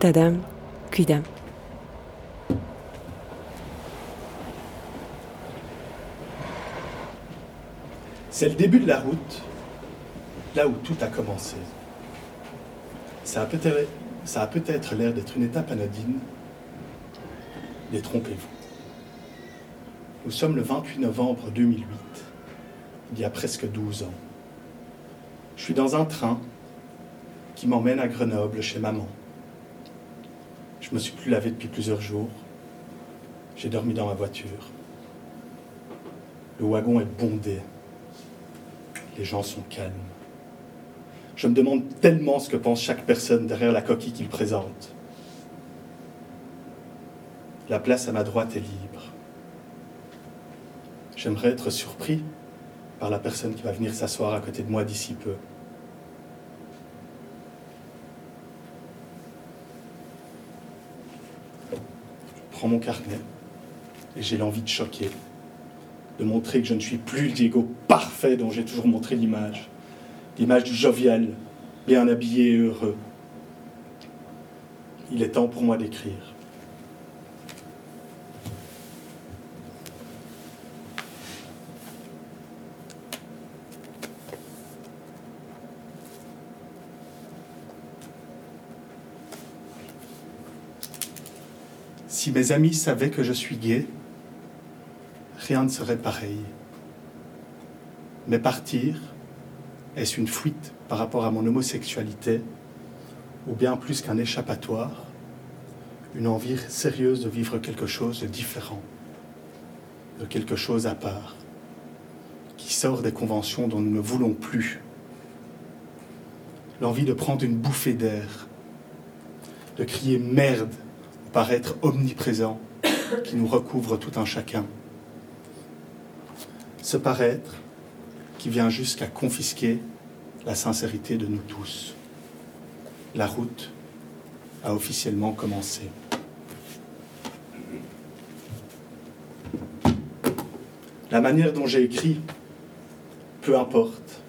Tadam, cuidam. C'est le début de la route, là où tout a commencé. Ça a peut-être ça a peut-être l'air d'être une étape anodine, Détrompez-vous. Nous sommes le 28 novembre 2008, il y a presque 12 ans. Je suis dans un train m'emmène à Grenoble chez maman. Je me suis plus lavé depuis plusieurs jours. J'ai dormi dans ma voiture. Le wagon est bondé. Les gens sont calmes. Je me demande tellement ce que pense chaque personne derrière la coquille qu'il présente. La place à ma droite est libre. J'aimerais être surpris par la personne qui va venir s'asseoir à côté de moi d'ici peu. Mon carnet et j'ai l'envie de choquer, de montrer que je ne suis plus le Diego parfait dont j'ai toujours montré l'image, l'image du jovial, bien habillé et heureux. Il est temps pour moi d'écrire. Si mes amis savaient que je suis gay, rien ne serait pareil. Mais partir, est-ce une fuite par rapport à mon homosexualité, ou bien plus qu'un échappatoire, une envie sérieuse de vivre quelque chose de différent, de quelque chose à part, qui sort des conventions dont nous ne voulons plus, l'envie de prendre une bouffée d'air, de crier merde paraître omniprésent qui nous recouvre tout un chacun. Ce paraître qui vient jusqu'à confisquer la sincérité de nous tous. La route a officiellement commencé. La manière dont j'ai écrit, peu importe.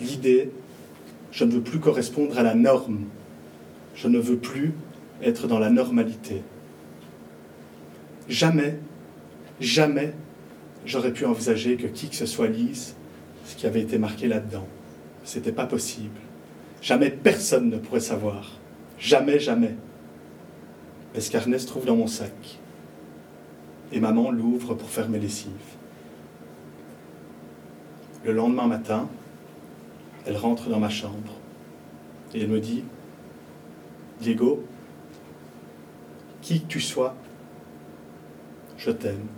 L'idée, je ne veux plus correspondre à la norme. Je ne veux plus être dans la normalité. Jamais, jamais, j'aurais pu envisager que qui que ce soit lise ce qui avait été marqué là-dedans. C'était pas possible. Jamais personne ne pourrait savoir. Jamais, jamais. Mais ce qu'Ernest trouve dans mon sac. Et maman l'ouvre pour faire mes lessives. Le lendemain matin, elle rentre dans ma chambre et elle me dit Diego, qui que tu sois, je t'aime.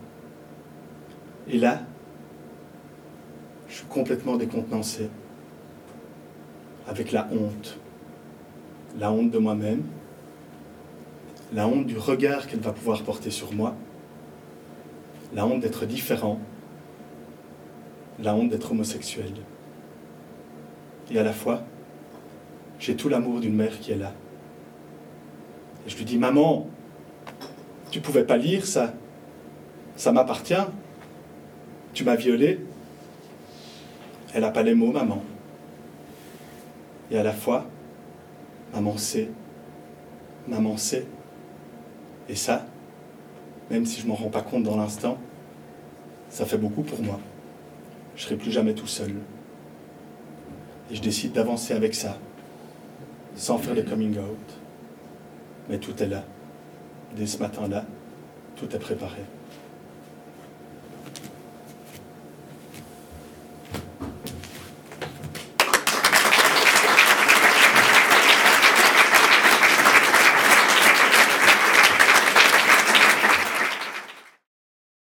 Et là, je suis complètement décontenancé, avec la honte, la honte de moi-même, la honte du regard qu'elle va pouvoir porter sur moi, la honte d'être différent, la honte d'être homosexuel. Et à la fois, j'ai tout l'amour d'une mère qui est là. Et je lui dis, maman, tu pouvais pas lire ça. Ça m'appartient. Tu m'as violé. Elle n'a pas les mots, maman. Et à la fois, maman sait. Maman sait. Et ça, même si je m'en rends pas compte dans l'instant, ça fait beaucoup pour moi. Je serai plus jamais tout seul. Et je décide d'avancer avec ça, sans faire de coming out. Mais tout est là dès ce matin-là, tout est préparé.